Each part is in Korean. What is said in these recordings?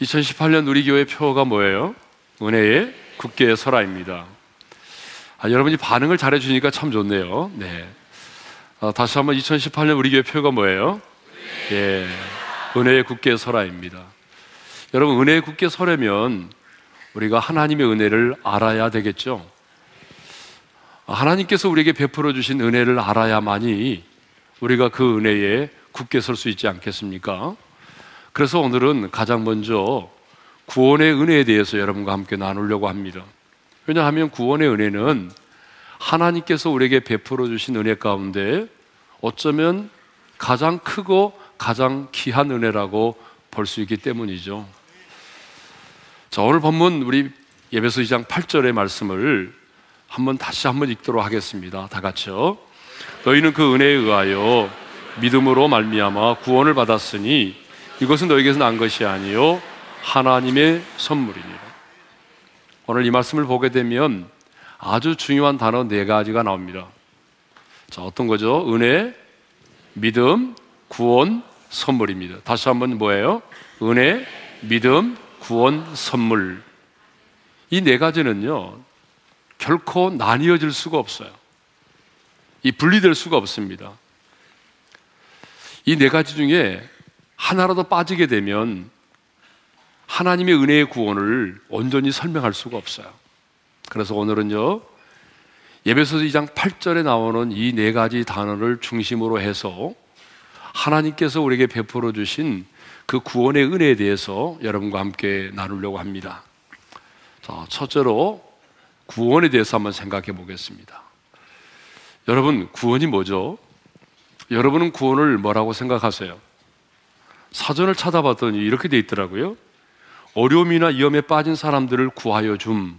2018년 우리 교회 표가 뭐예요? 은혜의 굳게 서라입니다. 아, 여러분이 반응을 잘해 주니까 참 좋네요. 네. 아, 다시 한번 2018년 우리 교회 표가 뭐예요? 예. 은혜의 굳게 서라입니다. 여러분 은혜의 굳게 서려면 우리가 하나님의 은혜를 알아야 되겠죠. 아, 하나님께서 우리에게 베풀어 주신 은혜를 알아야만이 우리가 그 은혜에 굳게 설 수 있지 않겠습니까? 그래서 오늘은 가장 먼저 구원의 은혜에 대해서 여러분과 함께 나누려고 합니다. 왜냐하면 구원의 은혜는 하나님께서 우리에게 베풀어 주신 은혜 가운데 어쩌면 가장 크고 가장 귀한 은혜라고 볼 수 있기 때문이죠. 자, 오늘 본문 우리 예배서 2장 8절의 말씀을 한번 다시 한번 읽도록 하겠습니다. 다 같이요. 너희는 그 은혜에 의하여 믿음으로 말미암아 구원을 받았으니 이것은 너에게서 난 것이 아니요 하나님의 선물이니라. 오늘 이 말씀을 보게 되면 아주 중요한 단어 네 가지가 나옵니다. 자, 어떤 거죠? 은혜, 믿음, 구원, 선물입니다. 다시 한번 뭐예요? 은혜, 믿음, 구원, 선물. 이 네 가지는요, 결코 나뉘어질 수가 없어요. 이 분리될 수가 없습니다. 이 네 가지 중에 하나라도 빠지게 되면 하나님의 은혜의 구원을 온전히 설명할 수가 없어요. 그래서 오늘은요, 예배소서 2장 8절에 나오는 이 네 가지 단어를 중심으로 해서 하나님께서 우리에게 베풀어 주신 그 구원의 은혜에 대해서 여러분과 함께 나누려고 합니다. 자, 첫째로 구원에 대해서 한번 생각해 보겠습니다. 여러분, 구원이 뭐죠? 여러분은 구원을 뭐라고 생각하세요? 사전을 찾아봤더니 이렇게 돼 있더라고요. 어려움이나 위험에 빠진 사람들을 구하여 줌.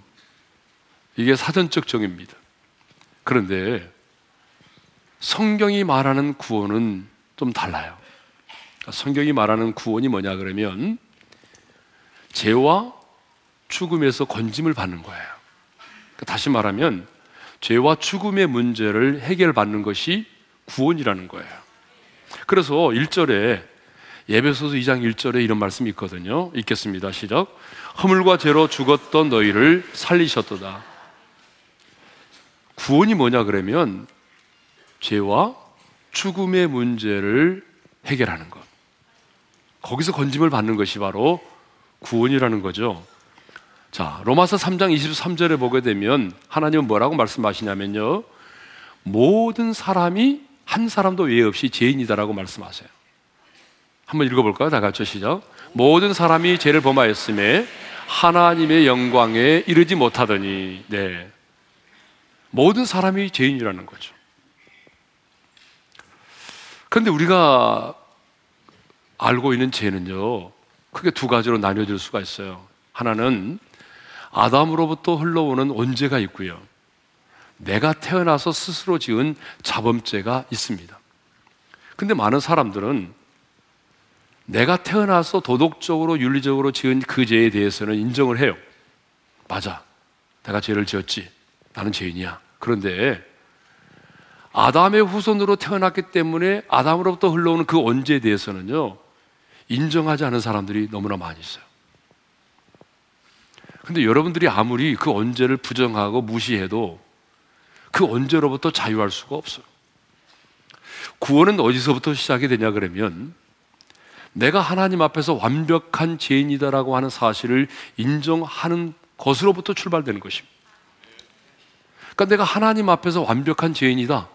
이게 사전적 정의입니다. 그런데 성경이 말하는 구원은 좀 달라요. 성경이 말하는 구원이 뭐냐 그러면 죄와 죽음에서 건짐을 받는 거예요. 다시 말하면 죄와 죽음의 문제를 해결받는 것이 구원이라는 거예요. 그래서 1절에 예배소서 2장 1절에 이런 말씀이 있거든요. 읽겠습니다. 시작. 허물과 죄로 죽었던 너희를 살리셨도다. 구원이 뭐냐 그러면 죄와 죽음의 문제를 해결하는 것. 거기서 건짐을 받는 것이 바로 구원이라는 거죠. 자, 로마서 3장 23절에 보게 되면 하나님은 뭐라고 말씀하시냐면요. 모든 사람이 한 사람도 외 없이 죄인이다라고 말씀하세요. 한번 읽어볼까요? 다 같이 시작. 모든 사람이 죄를 범하였음에 하나님의 영광에 이르지 못하더니, 네. 모든 사람이 죄인이라는 거죠. 그런데 우리가 알고 있는 죄는요, 크게 두 가지로 나뉘어질 수가 있어요. 하나는 아담으로부터 흘러오는 원죄가 있고요. 내가 태어나서 스스로 지은 자범죄가 있습니다. 근데 많은 사람들은 내가 태어나서 도덕적으로 윤리적으로 지은 그 죄에 대해서는 인정을 해요. 맞아. 내가 죄를 지었지. 나는 죄인이야. 그런데 아담의 후손으로 태어났기 때문에 아담으로부터 흘러오는 그 언제에 대해서는요, 인정하지 않은 사람들이 너무나 많이 있어요. 근데 여러분들이 아무리 그 언제를 부정하고 무시해도 그 언제로부터 자유할 수가 없어요. 구원은 어디서부터 시작이 되냐 그러면 내가 하나님 앞에서 완벽한 죄인이다라고 하는 사실을 인정하는 것으로부터 출발되는 것입니다. 그러니까 내가 하나님 앞에서 완벽한 죄인이다.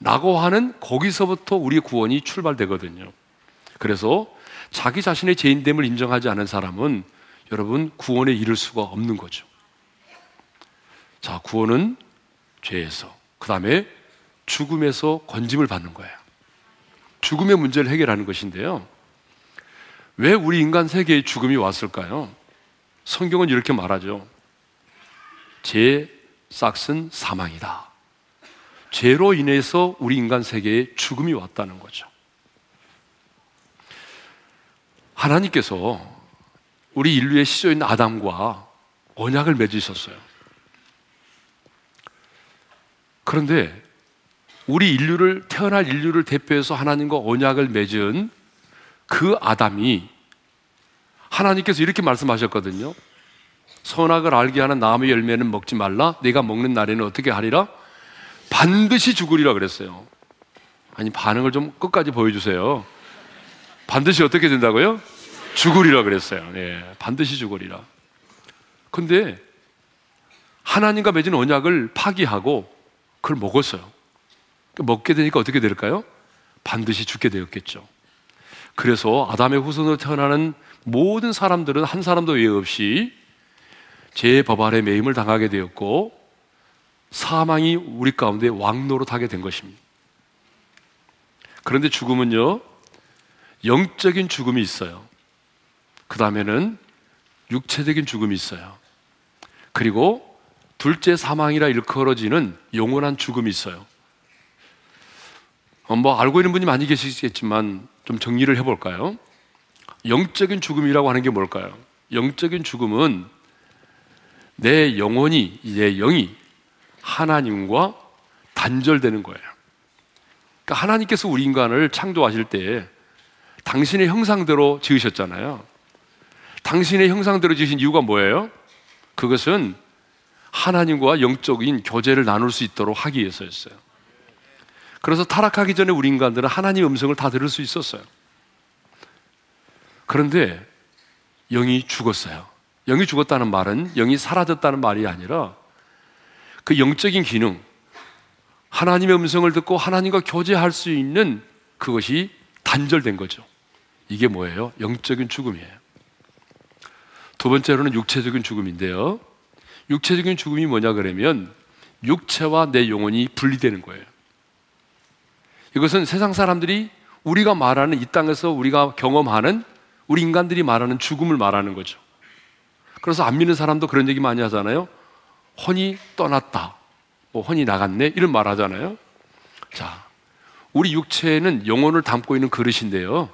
라고 하는 거기서부터 우리의 구원이 출발되거든요. 그래서 자기 자신의 죄인됨을 인정하지 않은 사람은 여러분 구원에 이를 수가 없는 거죠. 자, 구원은 죄에서, 그 다음에 죽음에서 건짐을 받는 거예요. 죽음의 문제를 해결하는 것인데요. 왜 우리 인간 세계에 죽음이 왔을까요? 성경은 이렇게 말하죠. 제 싹슨 사망이다. 죄로 인해서 우리 인간 세계에 죽음이 왔다는 거죠. 하나님께서 우리 인류의 시조인 아담과 언약을 맺으셨어요. 그런데 우리 인류를 태어날 인류를 대표해서 하나님과 언약을 맺은 그 아담이 하나님께서 이렇게 말씀하셨거든요. 선악을 알게 하는 나무의 열매는 먹지 말라. 내가 먹는 날에는 어떻게 하리라? 반드시 죽으리라 그랬어요. 아니 반응을 좀 끝까지 보여주세요. 반드시 어떻게 된다고요? 죽으리라 그랬어요. 예, 반드시 죽으리라. 근데 하나님과 맺은 언약을 파기하고 그걸 먹었어요. 먹게 되니까 어떻게 될까요? 반드시 죽게 되었겠죠. 그래서 아담의 후손으로 태어나는 모든 사람들은 한 사람도 외 없이 죄의 법 아래 매임을 당하게 되었고 사망이 우리 가운데 왕노릇하게 된 것입니다. 그런데 죽음은요, 영적인 죽음이 있어요. 그 다음에는 육체적인 죽음이 있어요. 그리고 둘째 사망이라 일컬어지는 영원한 죽음이 있어요. 어, 뭐 알고 있는 분이 많이 계시겠지만 좀 정리를 해볼까요? 영적인 죽음이라고 하는 게 뭘까요? 영적인 죽음은 내 영혼이, 내 영이 하나님과 단절되는 거예요. 그러니까 하나님께서 우리 인간을 창조하실 때 당신의 형상대로 지으셨잖아요. 당신의 형상대로 지으신 이유가 뭐예요? 그것은 하나님과 영적인 교제를 나눌 수 있도록 하기 위해서였어요. 그래서 타락하기 전에 우리 인간들은 하나님 음성을 다 들을 수 있었어요. 그런데 영이 죽었어요. 영이 죽었다는 말은 영이 사라졌다는 말이 아니라 그 영적인 기능, 하나님의 음성을 듣고 하나님과 교제할 수 있는 그것이 단절된 거죠. 이게 뭐예요? 영적인 죽음이에요. 두 번째로는 육체적인 죽음인데요. 육체적인 죽음이 뭐냐 그러면 육체와 내 영혼이 분리되는 거예요. 이것은 세상 사람들이 우리가 말하는 이 땅에서 우리가 경험하는 우리 인간들이 말하는 죽음을 말하는 거죠. 그래서 안 믿는 사람도 그런 얘기 많이 하잖아요. 혼이 떠났다. 뭐 혼이 나갔네. 이런 말 하잖아요. 자, 우리 육체는 영혼을 담고 있는 그릇인데요.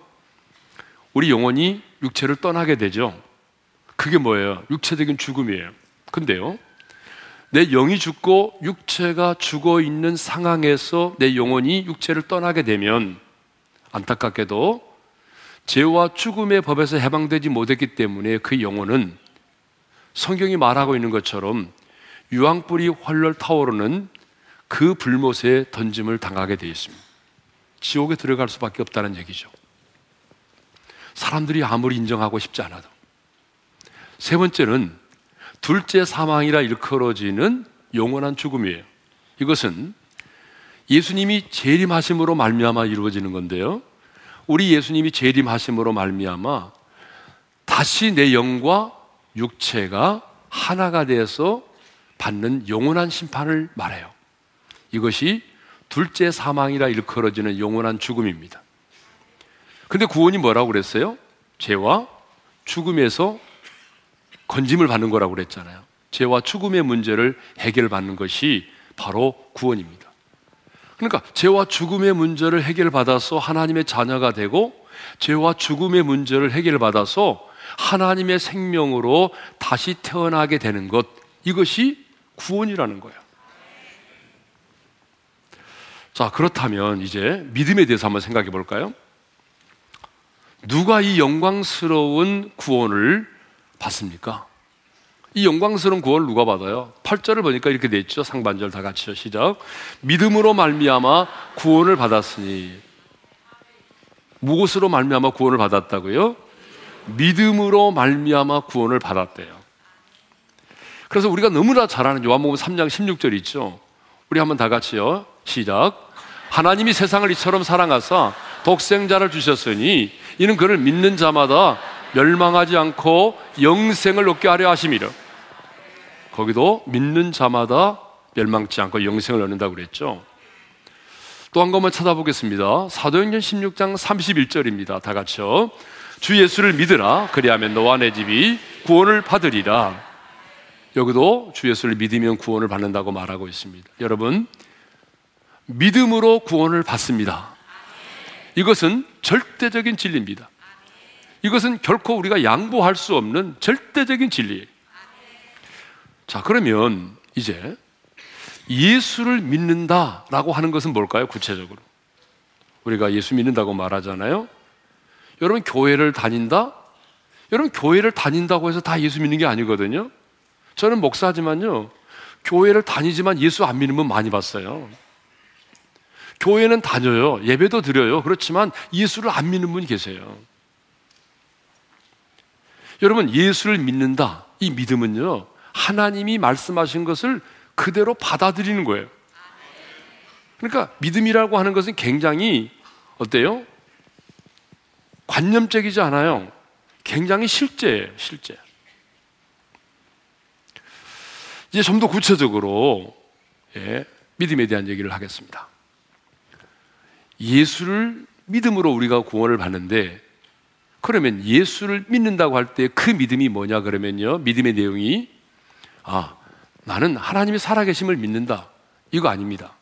우리 영혼이 육체를 떠나게 되죠. 그게 뭐예요? 육체적인 죽음이에요. 근데요. 내 영이 죽고 육체가 죽어 있는 상황에서 내 영혼이 육체를 떠나게 되면 안타깝게도 죄와 죽음의 법에서 해방되지 못했기 때문에 그 영혼은 성경이 말하고 있는 것처럼 유황불이 활렬 타오르는 그 불못에 던짐을 당하게 되어 있습니다. 지옥에 들어갈 수밖에 없다는 얘기죠. 사람들이 아무리 인정하고 싶지 않아도. 세 번째는 둘째 사망이라 일컬어지는 영원한 죽음이에요. 이것은 예수님이 재림하심으로 말미암아 이루어지는 건데요. 우리 예수님이 재림하심으로 말미암아 다시 내 영과 육체가 하나가 되어서 받는 영원한 심판을 말해요. 이것이 둘째 사망이라 일컬어지는 영원한 죽음입니다. 근데 구원이 뭐라고 그랬어요? 죄와 죽음에서 건짐을 받는 거라고 그랬잖아요. 죄와 죽음의 문제를 해결받는 것이 바로 구원입니다. 그러니까 죄와 죽음의 문제를 해결받아서 하나님의 자녀가 되고 죄와 죽음의 문제를 해결받아서 하나님의 생명으로 다시 태어나게 되는 것 이것이 구원이라는 거예요. 자, 그렇다면 이제 믿음에 대해서 한번 생각해 볼까요? 누가 이 영광스러운 구원을 받습니까? 이 영광스러운 구원을 누가 받아요? 8절을 보니까 이렇게 돼 있죠. 상반절 다 같이요. 시작. 믿음으로 말미암아 구원을 받았으니 무엇으로 말미암아 구원을 받았다고요? 믿음으로 말미암아 구원을 받았대요. 그래서 우리가 너무나 잘 아는 요한복음 3장 16절 있죠. 우리 한번 다 같이요. 시작. 하나님이 세상을 이처럼 사랑하사 독생자를 주셨으니 이는 그를 믿는 자마다 멸망하지 않고 영생을 얻게 하려 하심이라. 거기도 믿는 자마다 멸망치 않고 영생을 얻는다고 그랬죠. 또 한 것만 찾아보겠습니다. 사도행전 16장 31절입니다. 다 같이요. 주 예수를 믿으라. 그리하면 너와 내 집이 구원을 받으리라. 여기도 주 예수를 믿으면 구원을 받는다고 말하고 있습니다. 여러분, 믿음으로 구원을 받습니다. 이것은 절대적인 진리입니다. 이것은 결코 우리가 양보할 수 없는 절대적인 진리예요. 자, 그러면 이제 예수를 믿는다라고 하는 것은 뭘까요? 구체적으로. 우리가 예수 믿는다고 말하잖아요. 여러분, 교회를 다닌다? 여러분, 교회를 다닌다고 해서 다 예수 믿는 게 아니거든요. 저는 목사지만요, 교회를 다니지만 예수 안 믿는 분 많이 봤어요. 교회는 다녀요. 예배도 드려요. 그렇지만 예수를 안 믿는 분이 계세요. 여러분, 예수를 믿는다. 이 믿음은요, 하나님이 말씀하신 것을 그대로 받아들이는 거예요. 그러니까 믿음이라고 하는 것은 굉장히 어때요? 관념적이지 않아요. 굉장히 실제예요, 실제. 이제 좀 더 구체적으로 예, 믿음에 대한 얘기를 하겠습니다. 예수를 믿음으로 우리가 구원을 받는데 그러면 예수를 믿는다고 할 때 그 믿음이 뭐냐 그러면요. 믿음의 내용이 아, 나는 하나님이 살아계심을 믿는다. 이거 아닙니다.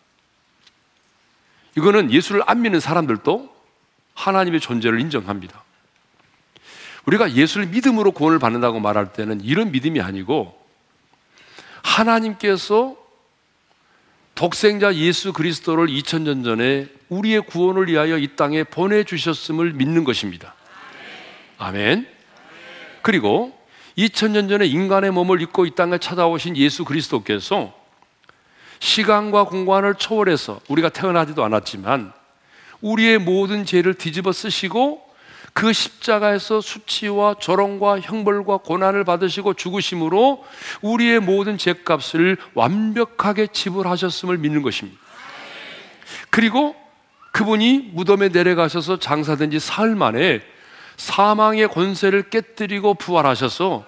이거는 예수를 안 믿는 사람들도 하나님의 존재를 인정합니다. 우리가 예수를 믿음으로 구원을 받는다고 말할 때는 이런 믿음이 아니고 하나님께서 독생자 예수 그리스도를 2000년 전에 우리의 구원을 위하여 이 땅에 보내주셨음을 믿는 것입니다. 아멘. 그리고 2000년 전에 인간의 몸을 입고 이 땅에 찾아오신 예수 그리스도께서 시간과 공간을 초월해서 우리가 태어나지도 않았지만 우리의 모든 죄를 뒤집어 쓰시고 그 십자가에서 수치와 조롱과 형벌과 고난을 받으시고 죽으심으로 우리의 모든 죄값을 완벽하게 지불하셨음을 믿는 것입니다. 그리고 그분이 무덤에 내려가셔서 장사된 지 사흘 만에 사망의 권세를 깨뜨리고 부활하셔서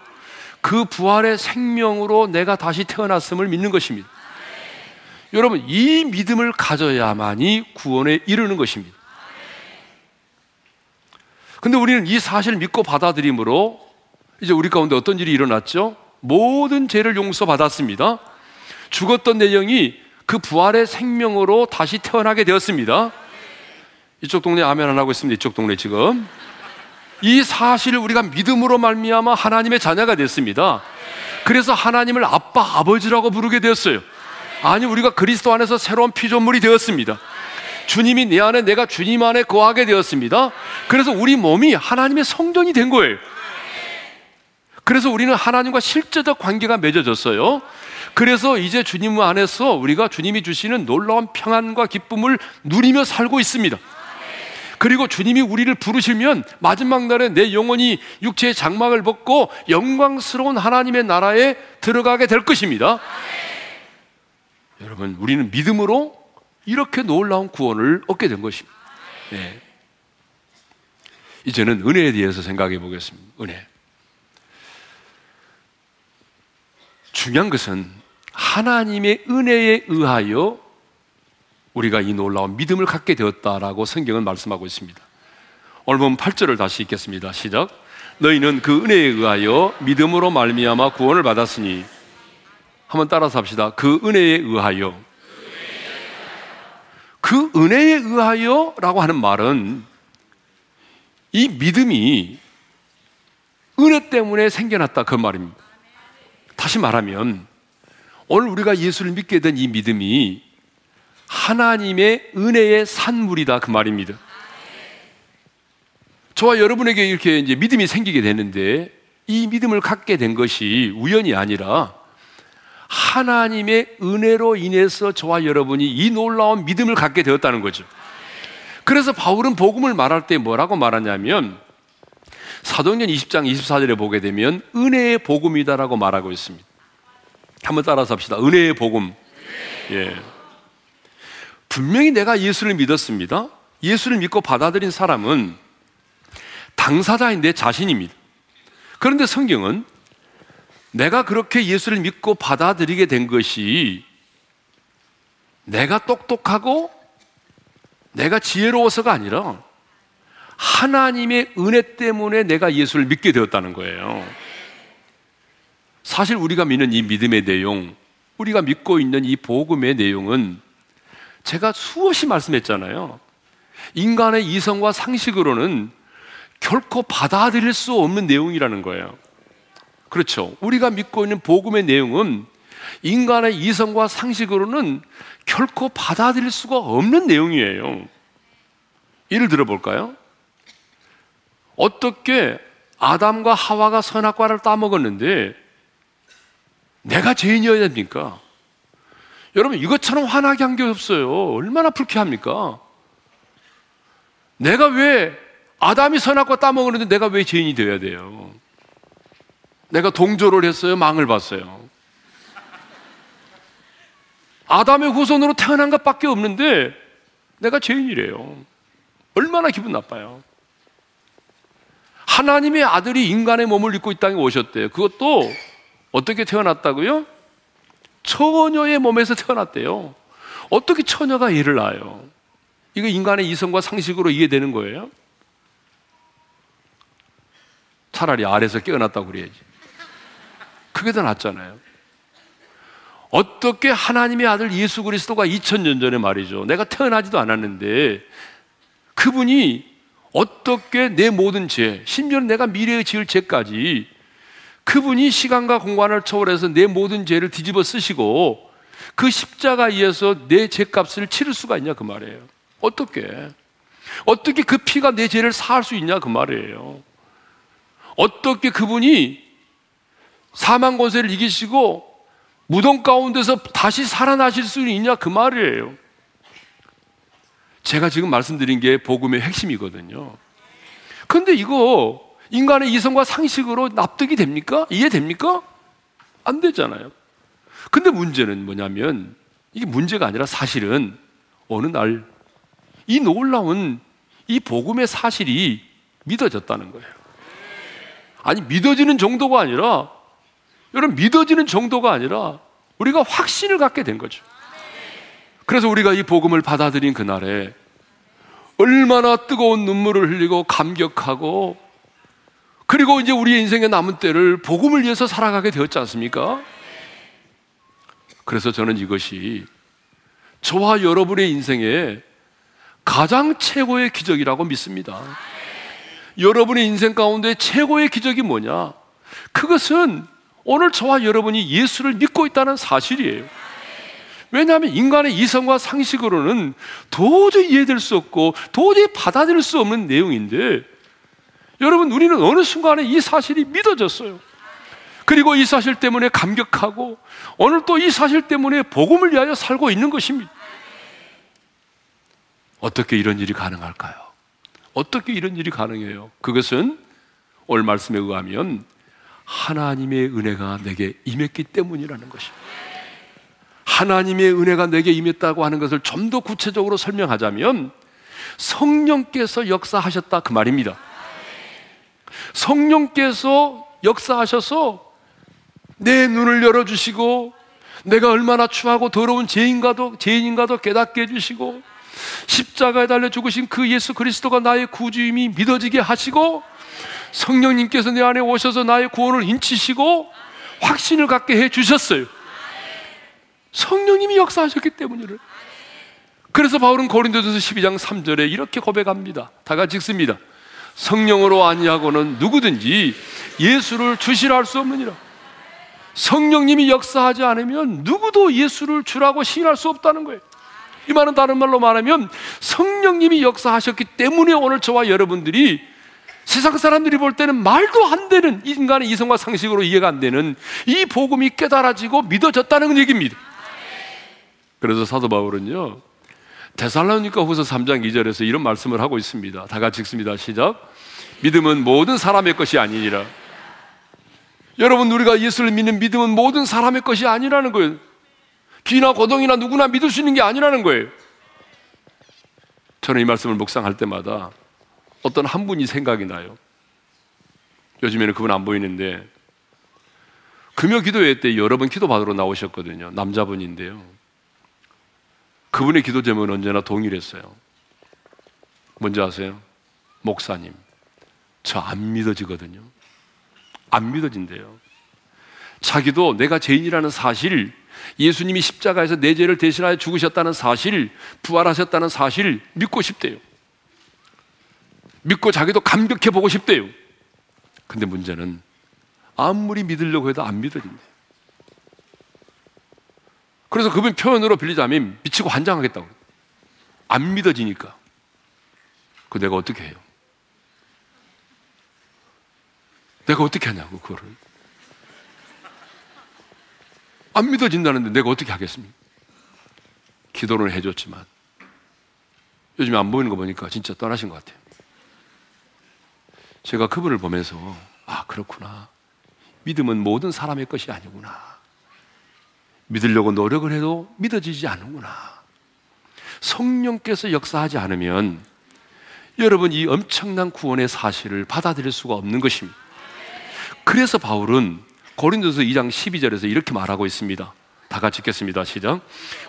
그 부활의 생명으로 내가 다시 태어났음을 믿는 것입니다. 여러분, 이 믿음을 가져야만이 구원에 이르는 것입니다. 근데 우리는 이 사실을 믿고 받아들임으로 이제 우리 가운데 어떤 일이 일어났죠? 모든 죄를 용서받았습니다. 죽었던 내용이 그 부활의 생명으로 다시 태어나게 되었습니다. 이쪽 동네 아멘 안 하고 있습니다. 이쪽 동네 지금. 이 사실을 우리가 믿음으로 말미암아 하나님의 자녀가 됐습니다. 그래서 하나님을 아빠, 아버지라고 부르게 되었어요. 아니 우리가 그리스도 안에서 새로운 피조물이 되었습니다. 주님이 내 안에 내가 주님 안에 거하게 되었습니다. 그래서 우리 몸이 하나님의 성전이 된 거예요. 그래서 우리는 하나님과 실제적 관계가 맺어졌어요. 그래서 이제 주님 안에서 우리가 주님이 주시는 놀라운 평안과 기쁨을 누리며 살고 있습니다. 그리고 주님이 우리를 부르시면 마지막 날에 내 영혼이 육체의 장막을 벗고 영광스러운 하나님의 나라에 들어가게 될 것입니다. 여러분, 우리는 믿음으로 이렇게 놀라운 구원을 얻게 된 것입니다. 네. 이제는 은혜에 대해서 생각해 보겠습니다. 은혜. 중요한 것은 하나님의 은혜에 의하여 우리가 이 놀라운 믿음을 갖게 되었다라고 성경은 말씀하고 있습니다. 오늘 보면 8절을 다시 읽겠습니다. 시작. 너희는 그 은혜에 의하여 믿음으로 말미암아 구원을 받았으니 한번 따라서 합시다. 그 은혜에 의하여 그 은혜에 의하여라고 하는 말은 이 믿음이 은혜 때문에 생겨났다 그 말입니다. 다시 말하면 오늘 우리가 예수를 믿게 된 이 믿음이 하나님의 은혜의 산물이다 그 말입니다. 저와 여러분에게 이렇게 이제 믿음이 생기게 되는데 이 믿음을 갖게 된 것이 우연이 아니라 하나님의 은혜로 인해서 저와 여러분이 이 놀라운 믿음을 갖게 되었다는 거죠. 그래서 바울은 복음을 말할 때 뭐라고 말하냐면 사도행전 20장 24절에 보게 되면 은혜의 복음이다라고 말하고 있습니다. 한번 따라서 합시다. 은혜의 복음. 예. 분명히 내가 예수를 믿었습니다. 예수를 믿고 받아들인 사람은 당사자인 내 자신입니다. 그런데 성경은 내가 그렇게 예수를 믿고 받아들이게 된 것이 내가 똑똑하고 내가 지혜로워서가 아니라 하나님의 은혜 때문에 내가 예수를 믿게 되었다는 거예요. 사실 우리가 믿는 이 믿음의 내용, 우리가 믿고 있는 이 복음의 내용은 제가 수없이 말씀했잖아요. 인간의 이성과 상식으로는 결코 받아들일 수 없는 내용이라는 거예요. 그렇죠. 우리가 믿고 있는 복음의 내용은 인간의 이성과 상식으로는 결코 받아들일 수가 없는 내용이에요. 예를 들어 볼까요? 어떻게 아담과 하와가 선악과를 따먹었는데 내가 죄인이어야 됩니까? 여러분 이것처럼 화나게 한 게 없어요. 얼마나 불쾌합니까? 내가 왜 아담이 선악과 따먹었는데 내가 왜 죄인이 되어야 돼요? 내가 동조를 했어요? 망을 봤어요? 아담의 후손으로 태어난 것밖에 없는데 내가 죄인이래요. 얼마나 기분 나빠요. 하나님의 아들이 인간의 몸을 입고 이 땅에 오셨대요. 그것도 어떻게 태어났다고요? 처녀의 몸에서 태어났대요. 어떻게 처녀가 애를 낳아요? 이거 인간의 이성과 상식으로 이해되는 거예요? 차라리 아래서 깨어났다고 그래야지. 그게 더 낫잖아요. 어떻게 하나님의 아들 예수 그리스도가 2000년 전에 말이죠. 내가 태어나지도 않았는데 그분이 어떻게 내 모든 죄, 심지어 내가 미래에 지을 죄까지 그분이 시간과 공간을 초월해서 내 모든 죄를 뒤집어 쓰시고 그 십자가에서 내 죄값을 치를 수가 있냐 그 말이에요. 어떻게? 어떻게 그 피가 내 죄를 사할 수 있냐 그 말이에요. 어떻게 그분이 사망 권세를 이기시고 무덤 가운데서 다시 살아나실 수 있냐 그 말이에요. 제가 지금 말씀드린 게 복음의 핵심이거든요. 근데 이거 인간의 이성과 상식으로 납득이 됩니까? 이해됩니까? 안 되잖아요. 근데 문제는 뭐냐면 이게 문제가 아니라 사실은 어느 날 이 놀라운 이 복음의 사실이 믿어졌다는 거예요. 아니 믿어지는 정도가 아니라 여러분 믿어지는 정도가 아니라 우리가 확신을 갖게 된 거죠. 그래서 우리가 이 복음을 받아들인 그날에 얼마나 뜨거운 눈물을 흘리고 감격하고 그리고 이제 우리의 인생의 남은 때를 복음을 위해서 살아가게 되었지 않습니까? 그래서 저는 이것이 저와 여러분의 인생에 가장 최고의 기적이라고 믿습니다. 여러분의 인생 가운데 최고의 기적이 뭐냐? 그것은 오늘 저와 여러분이 예수를 믿고 있다는 사실이에요. 왜냐하면 인간의 이성과 상식으로는 도저히 이해될 수 없고 도저히 받아들일 수 없는 내용인데 여러분 우리는 어느 순간에 이 사실이 믿어졌어요. 그리고 이 사실 때문에 감격하고 오늘 또 이 사실 때문에 복음을 위하여 살고 있는 것입니다. 어떻게 이런 일이 가능할까요? 어떻게 이런 일이 가능해요? 그것은 오늘 말씀에 의하면 하나님의 은혜가 내게 임했기 때문이라는 것입니다. 하나님의 은혜가 내게 임했다고 하는 것을 좀 더 구체적으로 설명하자면 성령께서 역사하셨다 그 말입니다. 성령께서 역사하셔서 내 눈을 열어주시고 내가 얼마나 추하고 더러운 죄인가도 죄인인가도 깨닫게 해주시고 십자가에 달려 죽으신 그 예수 그리스도가 나의 구주임이 믿어지게 하시고 성령님께서 내 안에 오셔서 나의 구원을 인치시고 확신을 갖게 해 주셨어요. 성령님이 역사하셨기 때문이를. 그래서 바울은 고린도전서 12장 3절에 이렇게 고백합니다. 다 같이 읽습니다. 성령으로 아니하고는 누구든지 예수를 주시라 할 수 없느니라. 성령님이 역사하지 않으면 누구도 예수를 주라고 시인할 수 없다는 거예요. 이 말은 다른 말로 말하면 성령님이 역사하셨기 때문에 오늘 저와 여러분들이 세상 사람들이 볼 때는 말도 안 되는 인간의 이성과 상식으로 이해가 안 되는 이 복음이 깨달아지고 믿어졌다는 얘기입니다. 그래서 사도 바울은요, 데살로니가 후서 3장 2절에서 이런 말씀을 하고 있습니다. 다 같이 읽습니다. 시작. 믿음은 모든 사람의 것이 아니니라. 여러분, 우리가 예수를 믿는 믿음은 모든 사람의 것이 아니라는 거예요. 귀나 고동이나 누구나 믿을 수 있는 게 아니라는 거예요. 저는 이 말씀을 묵상할 때마다 어떤 한 분이 생각이 나요. 요즘에는 그분 안 보이는데 금요 기도회 때 여러 번 기도 받으러 나오셨거든요. 남자분인데요. 그분의 기도 제목은 언제나 동일했어요. 뭔지 아세요? 목사님. 저 안 믿어지거든요. 안 믿어진대요. 자기도 내가 죄인이라는 사실, 예수님이 십자가에서 내 죄를 대신하여 죽으셨다는 사실, 부활하셨다는 사실 믿고 싶대요. 믿고 자기도 감격해 보고 싶대요. 근데 문제는 아무리 믿으려고 해도 안 믿어진대. 그래서 그분 표현으로 빌리자면 미치고 환장하겠다고. 안 믿어지니까. 그 내가 어떻게 해요? 내가 어떻게 하냐고, 그거를. 안 믿어진다는데 내가 어떻게 하겠습니까? 기도를 해줬지만 요즘에 안 보이는 거 보니까 진짜 떠나신 것 같아요. 제가 그분을 보면서 아 그렇구나 믿음은 모든 사람의 것이 아니구나 믿으려고 노력을 해도 믿어지지 않는구나 성령께서 역사하지 않으면 여러분 이 엄청난 구원의 사실을 받아들일 수가 없는 것입니다. 그래서 바울은 고린도서 2장 12절에서 이렇게 말하고 있습니다. 다 같이 읽겠습니다. 시작.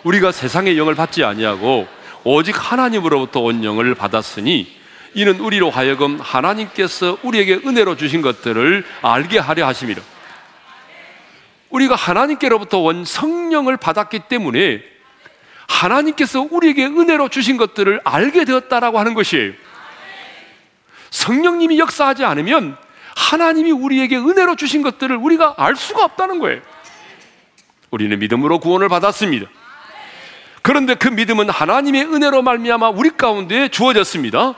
우리가 세상의 영을 받지 아니하고 오직 하나님으로부터 온 영을 받았으니 이는 우리로 하여금 하나님께서 우리에게 은혜로 주신 것들을 알게 하려 하심이라. 우리가 하나님께로부터 온 성령을 받았기 때문에 하나님께서 우리에게 은혜로 주신 것들을 알게 되었다라고 하는 것이에요. 성령님이 역사하지 않으면 하나님이 우리에게 은혜로 주신 것들을 우리가 알 수가 없다는 거예요. 우리는 믿음으로 구원을 받았습니다. 그런데 그 믿음은 하나님의 은혜로 말미암아 우리 가운데 주어졌습니다.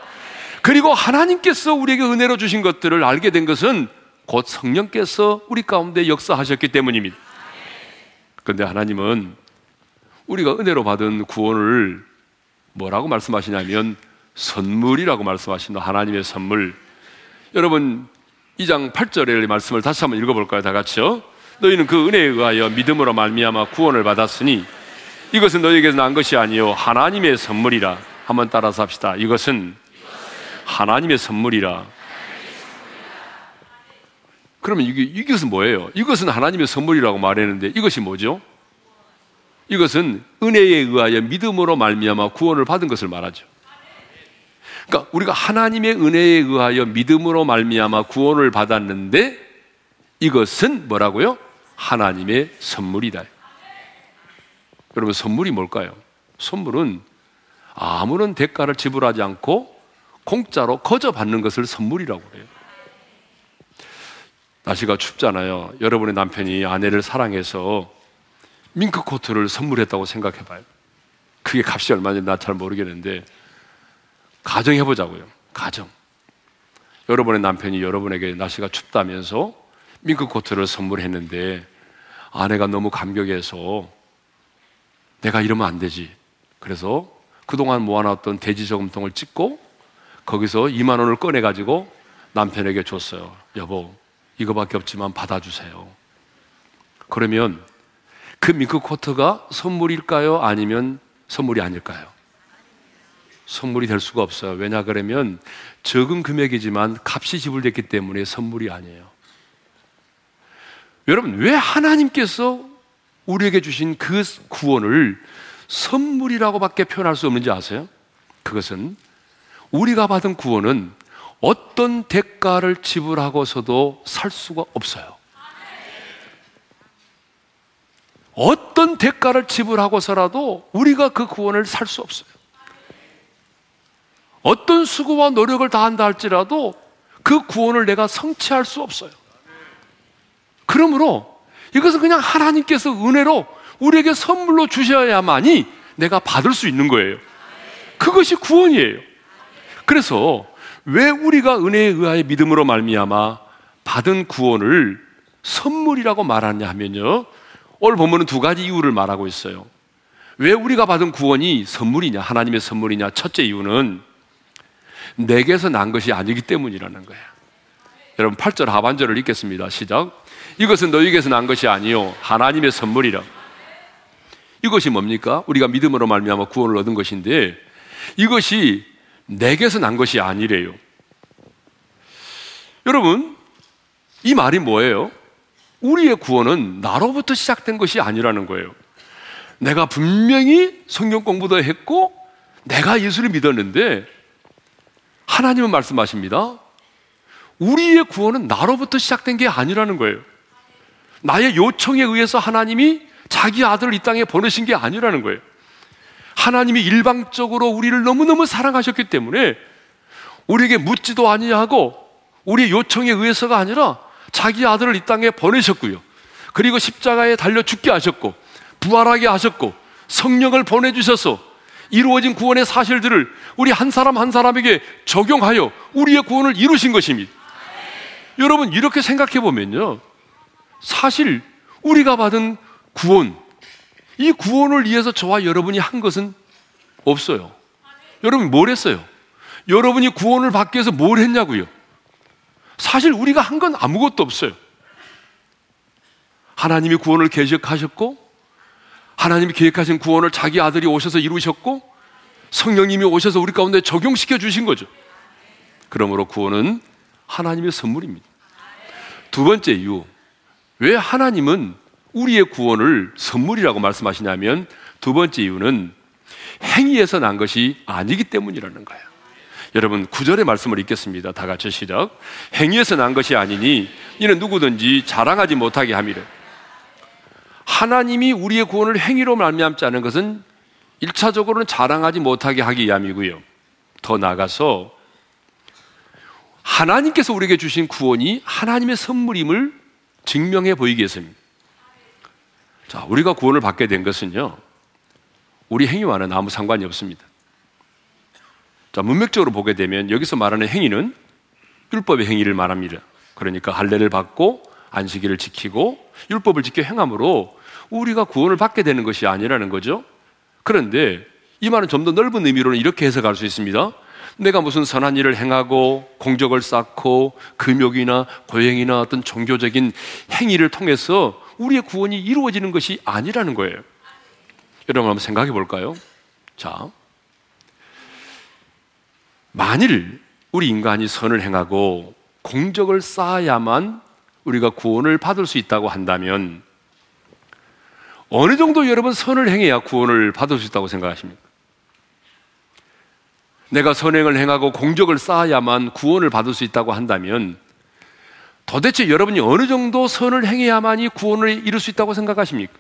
그리고 하나님께서 우리에게 은혜로 주신 것들을 알게 된 것은 곧 성령께서 우리 가운데 역사하셨기 때문입니다. 그런데 하나님은 우리가 은혜로 받은 구원을 뭐라고 말씀하시냐면 선물이라고 말씀하신다. 하나님의 선물. 여러분 2장 8절의 말씀을 다시 한번 읽어볼까요? 다 같이요. 너희는 그 은혜에 의하여 믿음으로 말미암아 구원을 받았으니 이것은 너희에게서 난 것이 아니요 하나님의 선물이라. 한번 따라서 합시다. 이것은 하나님의 선물이라. 그러면 이게, 이것은 뭐예요? 이것은 하나님의 선물이라고 말했는데 이것이 뭐죠? 이것은 은혜에 의하여 믿음으로 말미암아 구원을 받은 것을 말하죠. 그러니까 우리가 하나님의 은혜에 의하여 믿음으로 말미암아 구원을 받았는데 이것은 뭐라고요? 하나님의 선물이다. 여러분 선물이 뭘까요? 선물은 아무런 대가를 지불하지 않고 공짜로 거저 받는 것을 선물이라고 해요. 날씨가 춥잖아요. 여러분의 남편이 아내를 사랑해서 밍크 코트를 선물했다고 생각해 봐요. 그게 값이 얼마인지 나 잘 모르겠는데 가정해 보자고요. 가정. 여러분의 남편이 여러분에게 날씨가 춥다면서 밍크 코트를 선물했는데 아내가 너무 감격해서 내가 이러면 안 되지. 그래서 그동안 모아놨던 돼지 저금통을 찍고 거기서 2만 원을 꺼내 가지고 남편에게 줬어요. 여보, 이거밖에 없지만 받아주세요. 그러면 그 밍크 코트가 선물일까요? 아니면 선물이 아닐까요? 선물이 될 수가 없어요. 왜냐 그러면 적은 금액이지만 값이 지불됐기 때문에 선물이 아니에요. 여러분, 왜 하나님께서 우리에게 주신 그 구원을 선물이라고밖에 표현할 수 없는지 아세요? 그것은 우리가 받은 구원은 어떤 대가를 지불하고서도 살 수가 없어요. 어떤 대가를 지불하고서라도 우리가 그 구원을 살 수 없어요. 어떤 수고와 노력을 다한다 할지라도 그 구원을 내가 성취할 수 없어요. 그러므로 이것은 그냥 하나님께서 은혜로 우리에게 선물로 주셔야만이 내가 받을 수 있는 거예요. 그것이 구원이에요. 그래서 왜 우리가 은혜에 의하여 믿음으로 말미암아 받은 구원을 선물이라고 말하냐 하면요. 오늘 보면은 두 가지 이유를 말하고 있어요. 왜 우리가 받은 구원이 선물이냐, 하나님의 선물이냐? 첫째 이유는 내게서 난 것이 아니기 때문이라는 거예요. 여러분 8절 하반절을 읽겠습니다. 시작. 이것은 너희에게서 난 것이 아니요 하나님의 선물이라. 이것이 뭡니까? 우리가 믿음으로 말미암아 구원을 얻은 것인데 이것이 내게서 난 것이 아니래요. 여러분, 이 말이 뭐예요? 우리의 구원은 나로부터 시작된 것이 아니라는 거예요. 내가 분명히 성경 공부도 했고 내가 예수를 믿었는데 하나님은 말씀하십니다. 우리의 구원은 나로부터 시작된 게 아니라는 거예요. 나의 요청에 의해서 하나님이 자기 아들을 이 땅에 보내신 게 아니라는 거예요. 하나님이 일방적으로 우리를 너무너무 사랑하셨기 때문에 우리에게 묻지도 아니하고 우리의 요청에 의해서가 아니라 자기 아들을 이 땅에 보내셨고요. 그리고 십자가에 달려 죽게 하셨고 부활하게 하셨고 성령을 보내주셔서 이루어진 구원의 사실들을 우리 한 사람 한 사람에게 적용하여 우리의 구원을 이루신 것입니다. 여러분, 이렇게 생각해 보면요. 사실 우리가 받은 구원, 이 구원을 위해서 저와 여러분이 한 것은 없어요. 여러분 뭘 했어요? 여러분이 구원을 받기 위해서 뭘 했냐고요? 사실 우리가 한 건 아무것도 없어요. 하나님이 구원을 계획하셨고, 하나님이 계획하신 구원을 자기 아들이 오셔서 이루셨고, 성령님이 오셔서 우리 가운데 적용시켜 주신 거죠. 그러므로 구원은 하나님의 선물입니다. 두 번째 이유. 왜 하나님은 우리의 구원을 선물이라고 말씀하시냐면 두 번째 이유는 행위에서 난 것이 아니기 때문이라는 거예요. 여러분 구절의 말씀을 읽겠습니다. 다 같이 시작. 행위에서 난 것이 아니니 이는 누구든지 자랑하지 못하게 함이래. 하나님이 우리의 구원을 행위로 말미암지 않은 것은 1차적으로는 자랑하지 못하게 하기 위함이고요. 더 나아가서 하나님께서 우리에게 주신 구원이 하나님의 선물임을 증명해 보이기 위해서입니다. 자, 우리가 구원을 받게 된 것은요, 우리 행위와는 아무 상관이 없습니다. 자, 문맥적으로 보게 되면 여기서 말하는 행위는 율법의 행위를 말합니다. 그러니까 할례를 받고 안식일을 지키고 율법을 지켜 행함으로 우리가 구원을 받게 되는 것이 아니라는 거죠. 그런데 이 말은 좀 더 넓은 의미로는 이렇게 해석할 수 있습니다. 내가 무슨 선한 일을 행하고 공적을 쌓고 금욕이나 고행이나 어떤 종교적인 행위를 통해서 우리의 구원이 이루어지는 것이 아니라는 거예요. 여러분 한번 생각해 볼까요? 자, 만일 우리 인간이 선을 행하고 공적을 쌓아야만 우리가 구원을 받을 수 있다고 한다면 어느 정도 여러분 선을 행해야 구원을 받을 수 있다고 생각하십니까? 내가 선행을 행하고 공적을 쌓아야만 구원을 받을 수 있다고 한다면 도대체 여러분이 어느 정도 선을 행해야만이 구원을 이룰 수 있다고 생각하십니까?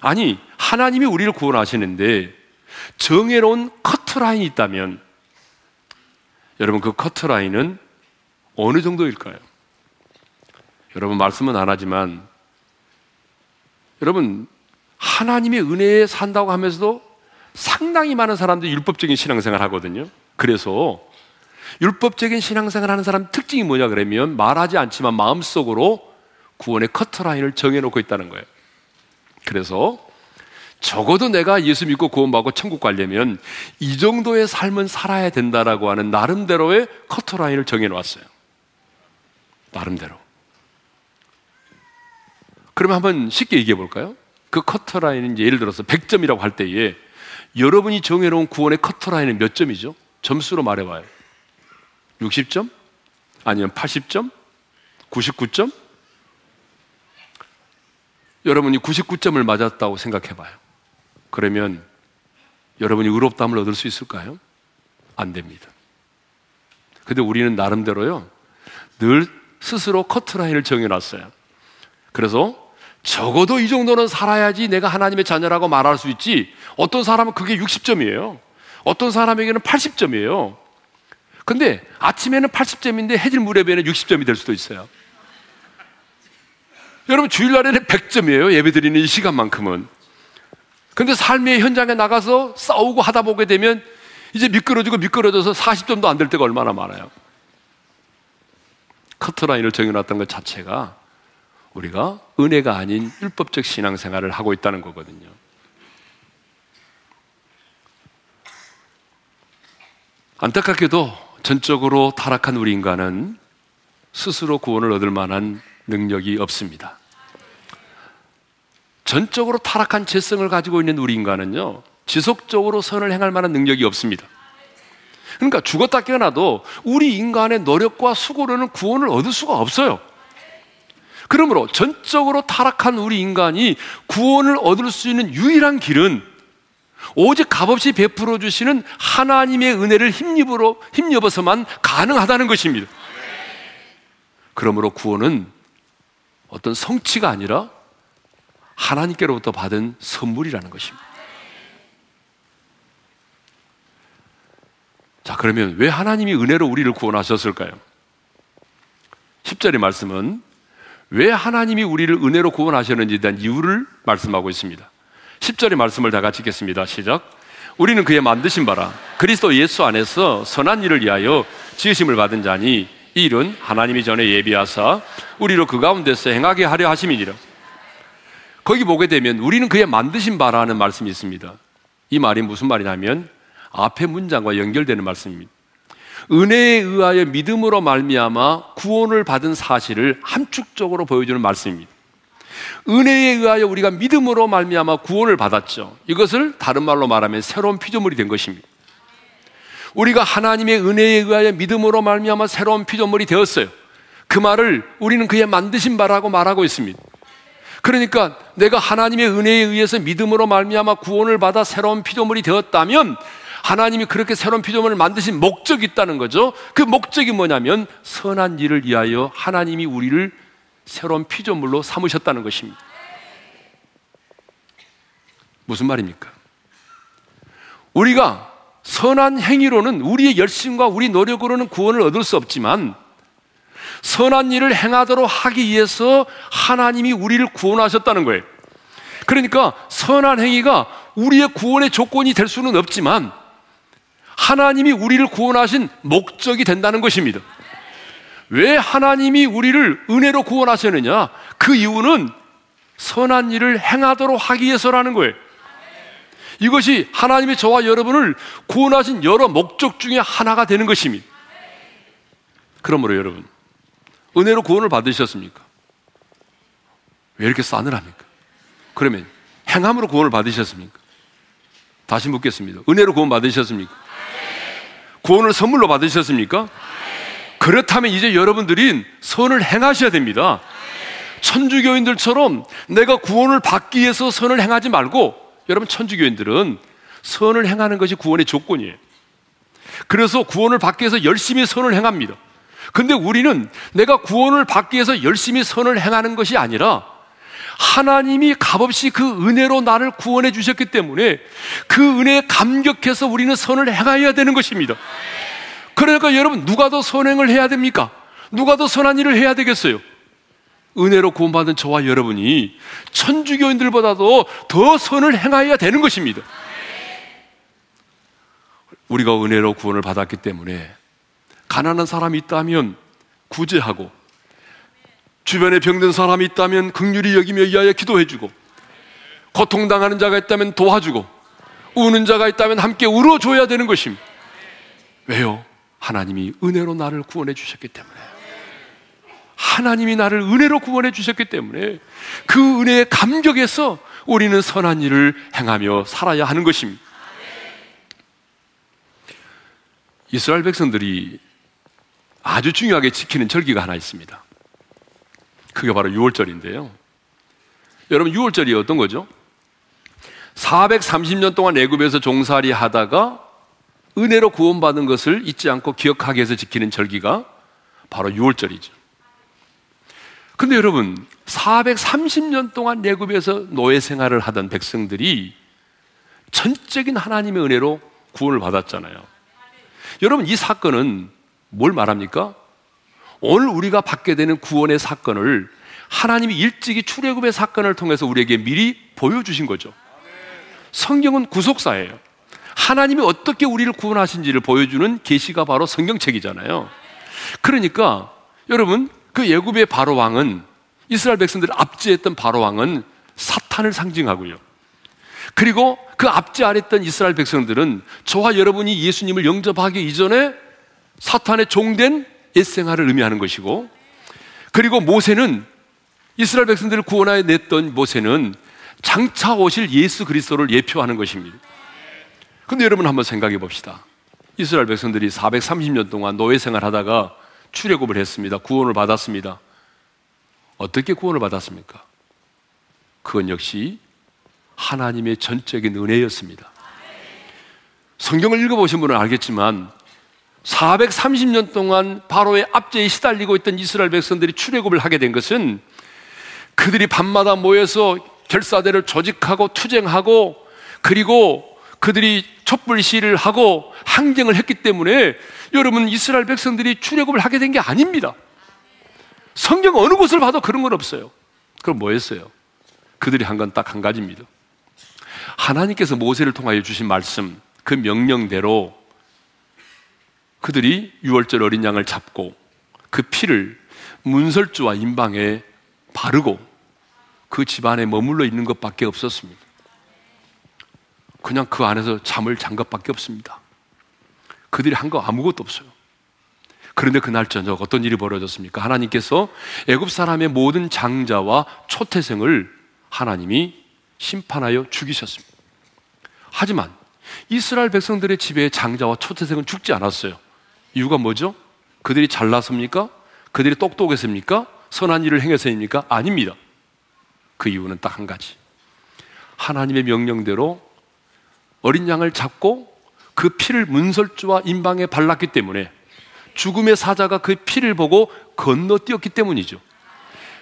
아니, 하나님이 우리를 구원하시는데 정해놓은 커트라인이 있다면 여러분 그 커트라인은 어느 정도일까요? 여러분 말씀은 안 하지만 여러분 하나님의 은혜에 산다고 하면서도 상당히 많은 사람들이 율법적인 신앙생활 하거든요. 그래서 율법적인 신앙생활 하는 사람 특징이 뭐냐 그러면 말하지 않지만 마음속으로 구원의 커트라인을 정해놓고 있다는 거예요. 그래서 적어도 내가 예수 믿고 구원받고 천국 가려면 이 정도의 삶은 살아야 된다라고 하는 나름대로의 커트라인을 정해놓았어요. 나름대로. 그러면 한번 쉽게 얘기해 볼까요? 그 커트라인은 이제 예를 들어서 100점이라고 할 때에 여러분이 정해놓은 구원의 커트라인은 몇 점이죠? 점수로 말해봐요. 60점? 아니면 80점? 99점? 여러분이 99점을 맞았다고 생각해봐요. 그러면 여러분이 의롭다함을 얻을 수 있을까요? 안 됩니다. 근데 우리는 나름대로요, 늘 스스로 커트라인을 정해놨어요. 그래서 적어도 이 정도는 살아야지 내가 하나님의 자녀라고 말할 수 있지. 어떤 사람은 그게 60점이에요. 어떤 사람에게는 80점이에요. 근데 아침에는 80점인데 해질 무렵에는 60점이 될 수도 있어요. 여러분 주일날에는 100점이에요. 예배 드리는 이 시간만큼은. 근데 삶의 현장에 나가서 싸우고 하다 보게 되면 이제 미끄러지고 미끄러져서 40점도 안 될 때가 얼마나 많아요. 커트라인을 정해놨던 것 자체가 우리가 은혜가 아닌 율법적 신앙생활을 하고 있다는 거거든요. 안타깝게도 전적으로 타락한 우리 인간은 스스로 구원을 얻을 만한 능력이 없습니다. 전적으로 타락한 재성을 가지고 있는 우리 인간은요, 지속적으로 선을 행할 만한 능력이 없습니다. 그러니까 죽었다 깨어나도 우리 인간의 노력과 수고로는 구원을 얻을 수가 없어요. 그러므로 전적으로 타락한 우리 인간이 구원을 얻을 수 있는 유일한 길은 오직 값없이 베풀어 주시는 하나님의 은혜를 힘입으로 힘입어서만 가능하다는 것입니다. 그러므로 구원은 어떤 성취가 아니라 하나님께로부터 받은 선물이라는 것입니다. 자, 그러면 왜 하나님이 은혜로 우리를 구원하셨을까요? 10절의 말씀은 왜 하나님이 우리를 은혜로 구원하셨는지에 대한 이유를 말씀하고 있습니다. 10절의 말씀을 다 같이 읽겠습니다. 시작. 우리는 그의 만드신 바라 그리스도 예수 안에서 선한 일을 위하여 지으심을 받은 자니 이 일은 하나님이 전에 예비하사 우리로 그 가운데서 행하게 하려 하심이니라. 거기 보게 되면 우리는 그의 만드신 바라는 말씀이 있습니다. 이 말이 무슨 말이냐면 앞에 문장과 연결되는 말씀입니다. 은혜에 의하여 믿음으로 말미암아 구원을 받은 사실을 함축적으로 보여주는 말씀입니다. 은혜에 의하여 우리가 믿음으로 말미암아 구원을 받았죠. 이것을 다른 말로 말하면 새로운 피조물이 된 것입니다. 우리가 하나님의 은혜에 의하여 믿음으로 말미암아 새로운 피조물이 되었어요. 그 말을 우리는 그의 만드신 바라고 말하고 있습니다. 그러니까 내가 하나님의 은혜에 의해서 믿음으로 말미암아 구원을 받아 새로운 피조물이 되었다면 하나님이 그렇게 새로운 피조물을 만드신 목적이 있다는 거죠. 그 목적이 뭐냐면 선한 일을 위하여 하나님이 우리를 새로운 피조물로 삼으셨다는 것입니다. 무슨 말입니까? 우리가 선한 행위로는 우리의 열심과 우리 노력으로는 구원을 얻을 수 없지만 선한 일을 행하도록 하기 위해서 하나님이 우리를 구원하셨다는 거예요. 그러니까 선한 행위가 우리의 구원의 조건이 될 수는 없지만 하나님이 우리를 구원하신 목적이 된다는 것입니다. 왜 하나님이 우리를 은혜로 구원하셨느냐? 그 이유는 선한 일을 행하도록 하기 위해서라는 거예요. 이것이 하나님이 저와 여러분을 구원하신 여러 목적 중에 하나가 되는 것입니다. 그러므로 여러분, 은혜로 구원을 받으셨습니까? 왜 이렇게 싸늘합니까? 그러면 행함으로 구원을 받으셨습니까? 다시 묻겠습니다. 은혜로 구원 받으셨습니까? 구원을 선물로 받으셨습니까? 그렇다면 이제 여러분들이 선을 행하셔야 됩니다. 천주교인들처럼 내가 구원을 받기 위해서 선을 행하지 말고 여러분 천주교인들은 선을 행하는 것이 구원의 조건이에요. 그래서 구원을 받기 위해서 열심히 선을 행합니다. 근데 우리는 내가 구원을 받기 위해서 열심히 선을 행하는 것이 아니라 하나님이 값없이 그 은혜로 나를 구원해 주셨기 때문에 그 은혜에 감격해서 우리는 선을 행해야 되는 것입니다. 그러니까 여러분 누가 더 선행을 해야 됩니까? 누가 더 선한 일을 해야 되겠어요? 은혜로 구원받은 저와 여러분이 천주교인들보다도 더 선을 행하여야 되는 것입니다. 우리가 은혜로 구원을 받았기 때문에 가난한 사람이 있다면 구제하고 주변에 병든 사람이 있다면 극률이 여기며 이하여 기도해주고 고통당하는 자가 있다면 도와주고 우는 자가 있다면 함께 울어줘야 되는 것입니다. 왜요? 하나님이 은혜로 나를 구원해 주셨기 때문에. 하나님이 나를 은혜로 구원해 주셨기 때문에 그 은혜에 감격해서 우리는 선한 일을 행하며 살아야 하는 것입니다. 이스라엘 백성들이 아주 중요하게 지키는 절기가 하나 있습니다. 그게 바로 6월절인데요. 여러분 6월절이 어떤 거죠? 430년 동안 애굽에서 종살이 하다가 은혜로 구원받은 것을 잊지 않고 기억하게 해서 지키는 절기가 바로 6월절이죠. 근데 여러분, 430년 동안 내굽에서 노예 생활을 하던 백성들이 전적인 하나님의 은혜로 구원을 받았잖아요. 여러분, 이 사건은 뭘 말합니까? 오늘 우리가 받게 되는 구원의 사건을 하나님이 일찍이 출애굽의 사건을 통해서 우리에게 미리 보여주신 거죠. 성경은 구속사예요. 하나님이 어떻게 우리를 구원하신지를 보여주는 계시가 바로 성경책이잖아요. 그러니까 여러분 그 예굽의 바로 왕은 이스라엘 백성들을 압제했던 바로 왕은 사탄을 상징하고요. 그리고 그 압제 아래 있던 이스라엘 백성들은 저와 여러분이 예수님을 영접하기 이전에 사탄의 종된 옛 생활을 의미하는 것이고 그리고 모세는 이스라엘 백성들을 구원하여 냈던 모세는 장차 오실 예수 그리스도를 예표하는 것입니다. 근데 여러분 한번 생각해 봅시다. 이스라엘 백성들이 430년 동안 노예 생활하다가 출애굽을 했습니다. 구원을 받았습니다. 어떻게 구원을 받았습니까? 그건 역시 하나님의 전적인 은혜였습니다. 성경을 읽어보신 분은 알겠지만 430년 동안 바로의 압제에 시달리고 있던 이스라엘 백성들이 출애굽을 하게 된 것은 그들이 밤마다 모여서 결사대를 조직하고 투쟁하고 그리고 그들이 촛불 시위를 하고 항쟁을 했기 때문에 여러분 이스라엘 백성들이 출애굽을 하게 된 게 아닙니다. 성경 어느 곳을 봐도 그런 건 없어요. 그럼 뭐였어요? 그들이 한 건 딱 한 가지입니다. 하나님께서 모세를 통하여 주신 말씀, 그 명령대로 그들이 유월절 어린 양을 잡고 그 피를 문설주와 인방에 바르고 그 집안에 머물러 있는 것밖에 없었습니다. 그냥 그 안에서 잠을 잔 것밖에 없습니다. 그들이 한 거 아무것도 없어요. 그런데 그날 저녁 어떤 일이 벌어졌습니까? 하나님께서 애굽 사람의 모든 장자와 초태생을 하나님이 심판하여 죽이셨습니다. 하지만 이스라엘 백성들의 집에 장자와 초태생은 죽지 않았어요. 이유가 뭐죠? 그들이 잘났습니까? 그들이 똑똑했습니까? 선한 일을 행해서입니까? 아닙니다. 그 이유는 딱 한 가지. 하나님의 명령대로 어린 양을 잡고 그 피를 문설주와 인방에 발랐기 때문에 죽음의 사자가 그 피를 보고 건너뛰었기 때문이죠.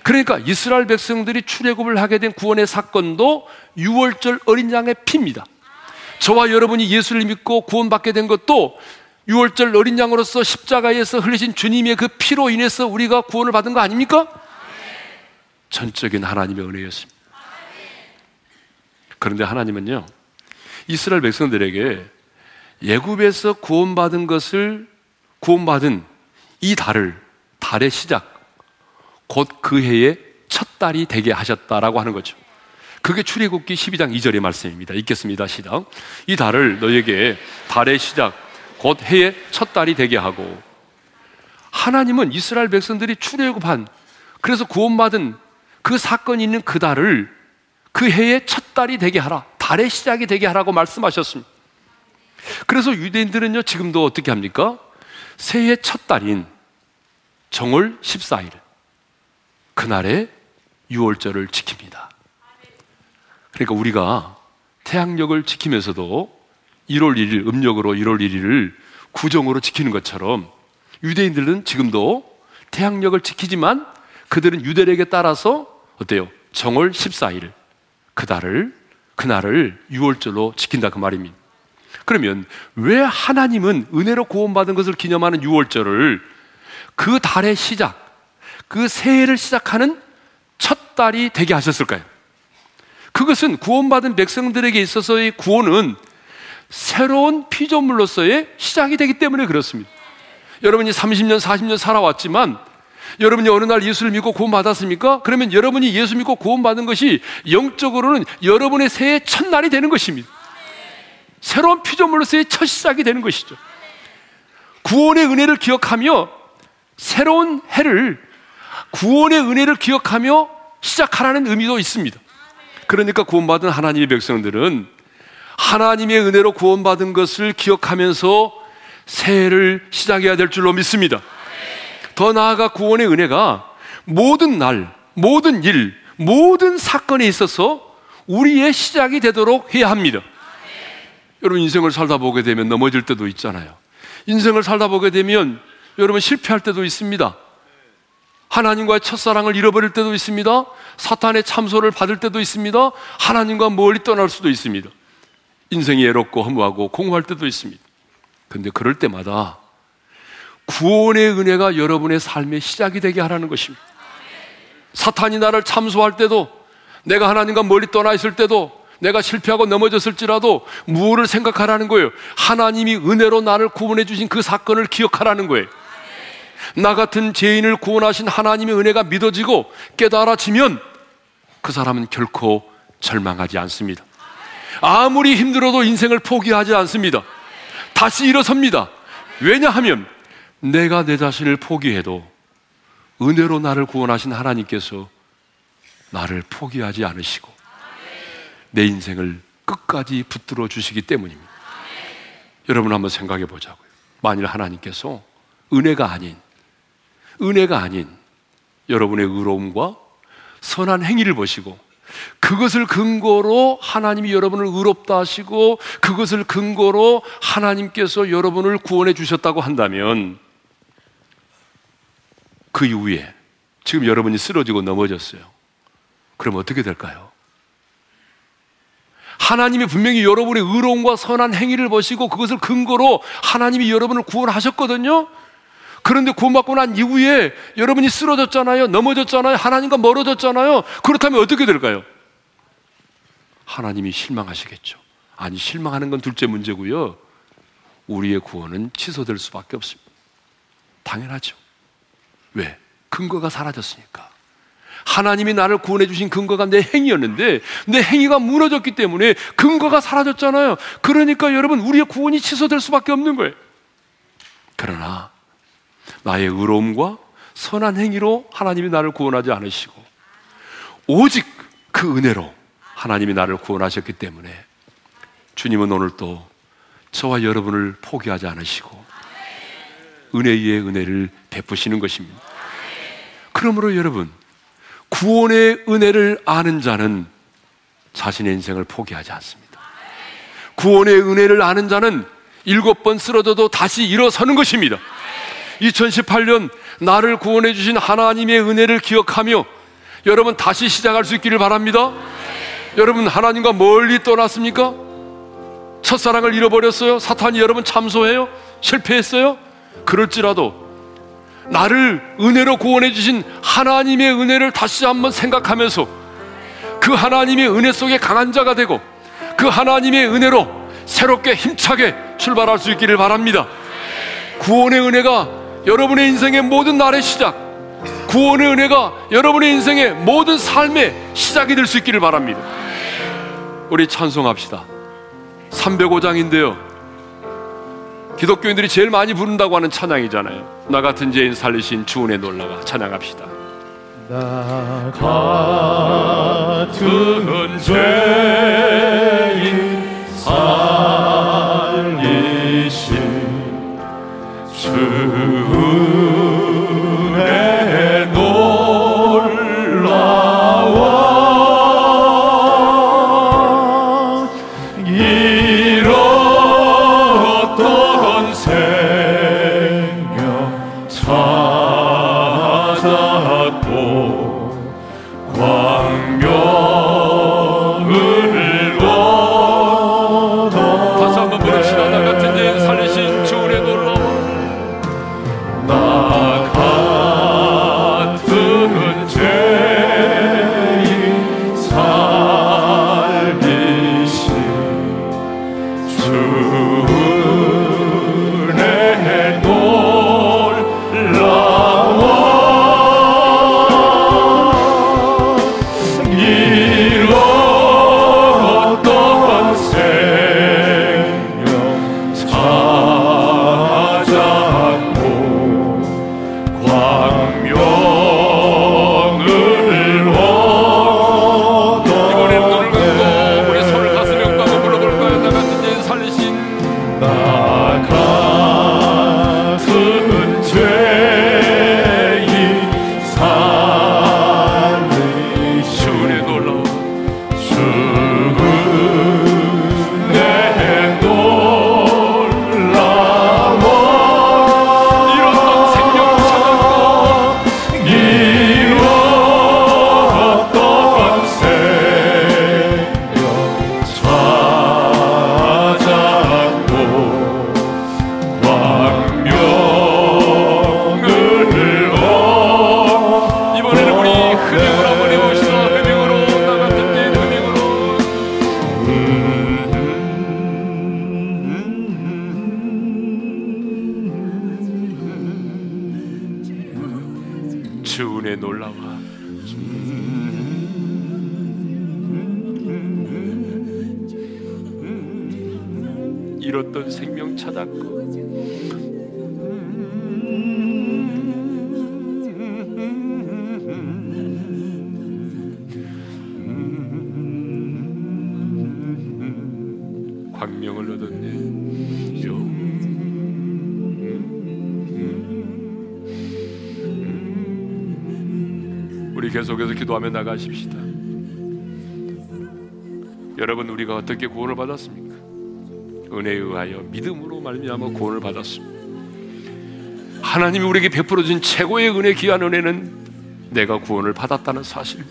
그러니까 이스라엘 백성들이 출애굽을 하게 된 구원의 사건도 6월절 어린 양의 피입니다. 저와 여러분이 예수를 믿고 구원받게 된 것도 6월절 어린 양으로서 십자가에서 흘리신 주님의 그 피로 인해서 우리가 구원을 받은 거 아닙니까? 전적인 하나님의 은혜였습니다. 그런데 하나님은요, 이스라엘 백성들에게 예굽에서 구원받은 것을 구원받은 이 달을 달의 시작 곧 그 해의 첫 달이 되게 하셨다라고 하는 거죠. 그게 출애굽기 12장 2절의 말씀입니다. 읽겠습니다. 시작. 이 달을 너에게 달의 시작 곧 해의 첫 달이 되게 하고 하나님은 이스라엘 백성들이 출애굽한 그래서 구원받은 그 사건이 있는 그 달을 그 해의 첫 달이 되게 하라. 달의 시작이 되게 하라고 말씀하셨습니다. 그래서 유대인들은요, 지금도 어떻게 합니까? 새해 첫 달인 정월 14일 그날에 6월절을 지킵니다. 그러니까 우리가 태양력을 지키면서도 1월 1일 음력으로 1월 1일을 구정으로 지키는 것처럼 유대인들은 지금도 태양력을 지키지만 그들은 유대력에 따라서 어때요? 정월 14일 그 달을 그날을 6월절로 지킨다 그 말입니다. 그러면 왜 하나님은 은혜로 구원받은 것을 기념하는 6월절을 그 달의 시작, 그 새해를 시작하는 첫 달이 되게 하셨을까요? 그것은 구원받은 백성들에게 있어서의 구원은 새로운 피조물로서의 시작이 되기 때문에 그렇습니다. 여러분이 30년, 40년 살아왔지만 여러분이 어느 날 예수를 믿고 구원받았습니까? 그러면 여러분이 예수 믿고 구원받은 것이 영적으로는 여러분의 새해 첫날이 되는 것입니다. 새로운 피조물로서의 첫 시작이 되는 것이죠. 구원의 은혜를 기억하며 새로운 해를 구원의 은혜를 기억하며 시작하라는 의미도 있습니다. 그러니까 구원받은 하나님의 백성들은 하나님의 은혜로 구원받은 것을 기억하면서 새해를 시작해야 될 줄로 믿습니다. 더 나아가 구원의 은혜가 모든 날, 모든 일, 모든 사건에 있어서 우리의 시작이 되도록 해야 합니다. 여러분 인생을 살다 보게 되면 넘어질 때도 있잖아요. 인생을 살다 보게 되면 여러분 실패할 때도 있습니다. 하나님과의 첫사랑을 잃어버릴 때도 있습니다. 사탄의 참소를 받을 때도 있습니다. 하나님과 멀리 떠날 수도 있습니다. 인생이 애롭고 허무하고 공허할 때도 있습니다. 근데 그럴 때마다 구원의 은혜가 여러분의 삶의 시작이 되게 하라는 것입니다. 사탄이 나를 참소할 때도 내가 하나님과 멀리 떠나 있을 때도 내가 실패하고 넘어졌을지라도 무엇을 생각하라는 거예요? 하나님이 은혜로 나를 구원해 주신 그 사건을 기억하라는 거예요. 나 같은 죄인을 구원하신 하나님의 은혜가 믿어지고 깨달아지면 그 사람은 결코 절망하지 않습니다. 아무리 힘들어도 인생을 포기하지 않습니다. 다시 일어섭니다. 왜냐하면 내가 내 자신을 포기해도 은혜로 나를 구원하신 하나님께서 나를 포기하지 않으시고 내 인생을 끝까지 붙들어 주시기 때문입니다. 여러분 한번 생각해 보자고요. 만일 하나님께서 은혜가 아닌 은혜가 아닌 여러분의 의로움과 선한 행위를 보시고 그것을 근거로 하나님이 여러분을 의롭다 하시고 그것을 근거로 하나님께서 여러분을 구원해 주셨다고 한다면 그 이후에 지금 여러분이 쓰러지고 넘어졌어요. 그럼 어떻게 될까요? 하나님이 분명히 여러분의 의로움과 선한 행위를 보시고 그것을 근거로 하나님이 여러분을 구원하셨거든요. 그런데 구원받고 난 이후에 여러분이 쓰러졌잖아요. 넘어졌잖아요. 하나님과 멀어졌잖아요. 그렇다면 어떻게 될까요? 하나님이 실망하시겠죠. 아니, 실망하는 건 둘째 문제고요. 우리의 구원은 취소될 수밖에 없습니다. 당연하죠. 왜? 근거가 사라졌으니까. 하나님이 나를 구원해 주신 근거가 내 행위였는데 내 행위가 무너졌기 때문에 근거가 사라졌잖아요. 그러니까 여러분 우리의 구원이 취소될 수밖에 없는 거예요. 그러나 나의 의로움과 선한 행위로 하나님이 나를 구원하지 않으시고 오직 그 은혜로 하나님이 나를 구원하셨기 때문에 주님은 오늘 또 저와 여러분을 포기하지 않으시고 은혜 위에 은혜를 베푸시는 것입니다. 그러므로 여러분 구원의 은혜를 아는 자는 자신의 인생을 포기하지 않습니다. 구원의 은혜를 아는 자는 일곱 번 쓰러져도 다시 일어서는 것입니다. 2018년 나를 구원해 주신 하나님의 은혜를 기억하며 여러분 다시 시작할 수 있기를 바랍니다. 여러분 하나님과 멀리 떠났습니까? 첫사랑을 잃어버렸어요? 사탄이 여러분 참소해요? 실패했어요? 그럴지라도 나를 은혜로 구원해 주신 하나님의 은혜를 다시 한번 생각하면서 그 하나님의 은혜 속에 강한 자가 되고 그 하나님의 은혜로 새롭게 힘차게 출발할 수 있기를 바랍니다. 구원의 은혜가 여러분의 인생의 모든 날의 시작, 구원의 은혜가 여러분의 인생의 모든 삶의 시작이 될 수 있기를 바랍니다. 우리 찬송합시다. 305장인데요. 기독교인들이 제일 많이 부른다고 하는 찬양이잖아요. 나 같은 죄인 살리신 주은혜 놀라가 찬양합시다. 나 같은 죄인 살 주 주 은혜 놀라와. 잃었던 생명 찾았고 속해서 기도하며 나가십시다. 여러분 우리가 어떻게 구원을 받았습니까? 은혜에 의하여 믿음으로 말미암아 구원을 받았습니다. 하나님이 우리에게 베풀어 준 최고의 은혜 귀한 은혜는 내가 구원을 받았다는 사실.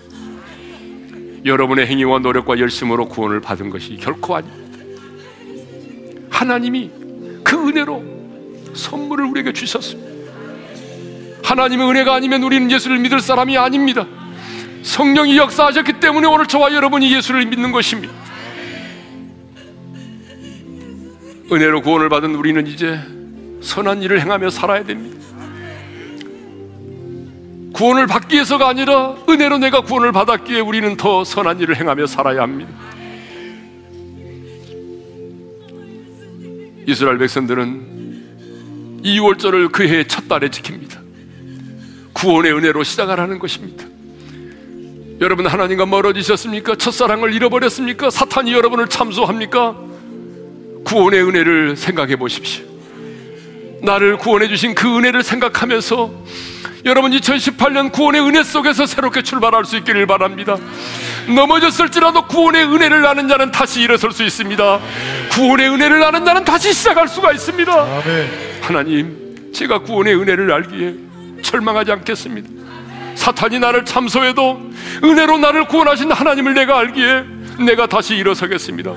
여러분의 행위와 노력과 열심으로 구원을 받은 것이 결코 아닙니다. 하나님이 그 은혜로 선물을 우리에게 주셨습니다. 하나님의 은혜가 아니면 우리는 예수를 믿을 사람이 아닙니다. 성령이 역사하셨기 때문에 오늘 저와 여러분이 예수를 믿는 것입니다. 은혜로 구원을 받은 우리는 이제 선한 일을 행하며 살아야 됩니다. 구원을 받기 위해서가 아니라 은혜로 내가 구원을 받았기에 우리는 더 선한 일을 행하며 살아야 합니다. 이스라엘 백성들은 2월절을 그 해의 첫 달에 지킵니다. 구원의 은혜로 시작하라는 것입니다. 여러분 하나님과 멀어지셨습니까? 첫사랑을 잃어버렸습니까? 사탄이 여러분을 참소합니까? 구원의 은혜를 생각해 보십시오. 나를 구원해 주신 그 은혜를 생각하면서 여러분 2018년 구원의 은혜 속에서 새롭게 출발할 수 있기를 바랍니다. 넘어졌을지라도 구원의 은혜를 아는 자는 다시 일어설 수 있습니다. 구원의 은혜를 아는 자는 다시 시작할 수가 있습니다. 하나님, 제가 구원의 은혜를 알기에 절망하지 않겠습니다. 사탄이 나를 참소해도 은혜로 나를 구원하신 하나님을 내가 알기에 내가 다시 일어서겠습니다.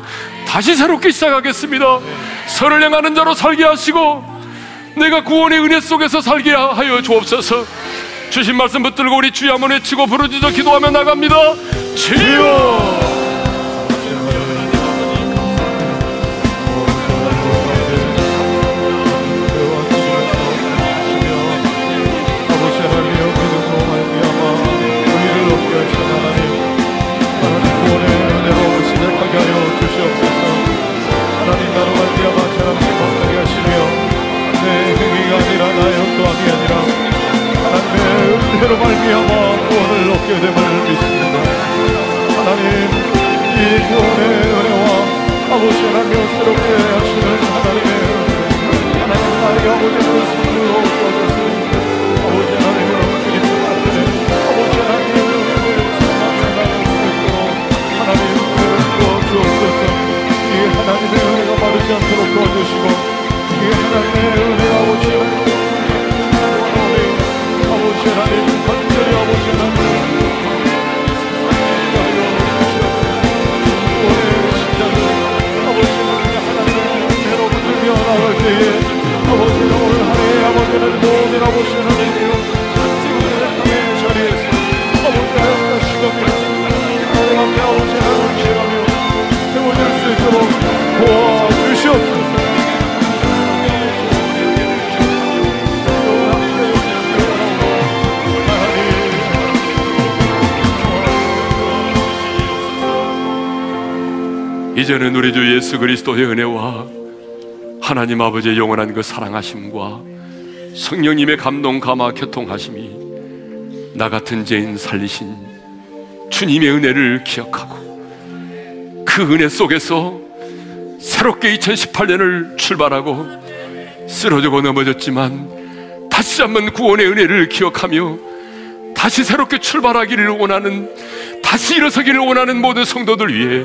다시 새롭게 시작하겠습니다. 선을 행하는 자로 살게 하시고 내가 구원의 은혜 속에서 살게 하여 주옵소서. 주신 말씀 붙들고 우리 주여 한번 외치고 부르짖어 기도하며 나갑니다. 주여! 엉뚱함이 아니라 하나님의 은혜로 말미암아 구원을 얻게 됨을 믿습니다. 하나님 이 구원의 은혜와 아버지 하나님 새롭게 하시는 하나님의 하나님 나의 아버지를 선물로 주어졌으니 아버지 하나님의 주님 이제는 우리 주 예수 그리스도의 은혜와 하나님 아버지의 영원한 그 사랑하심과 성령님의 감동 감화 교통하심이 나 같은 죄인 살리신 주님의 은혜를 기억하고 그 은혜 속에서 새롭게 2018년을 출발하고 쓰러지고 넘어졌지만 다시 한번 구원의 은혜를 기억하며 다시 새롭게 출발하기를 원하는 다시 일어서기를 원하는 모든 성도들 위해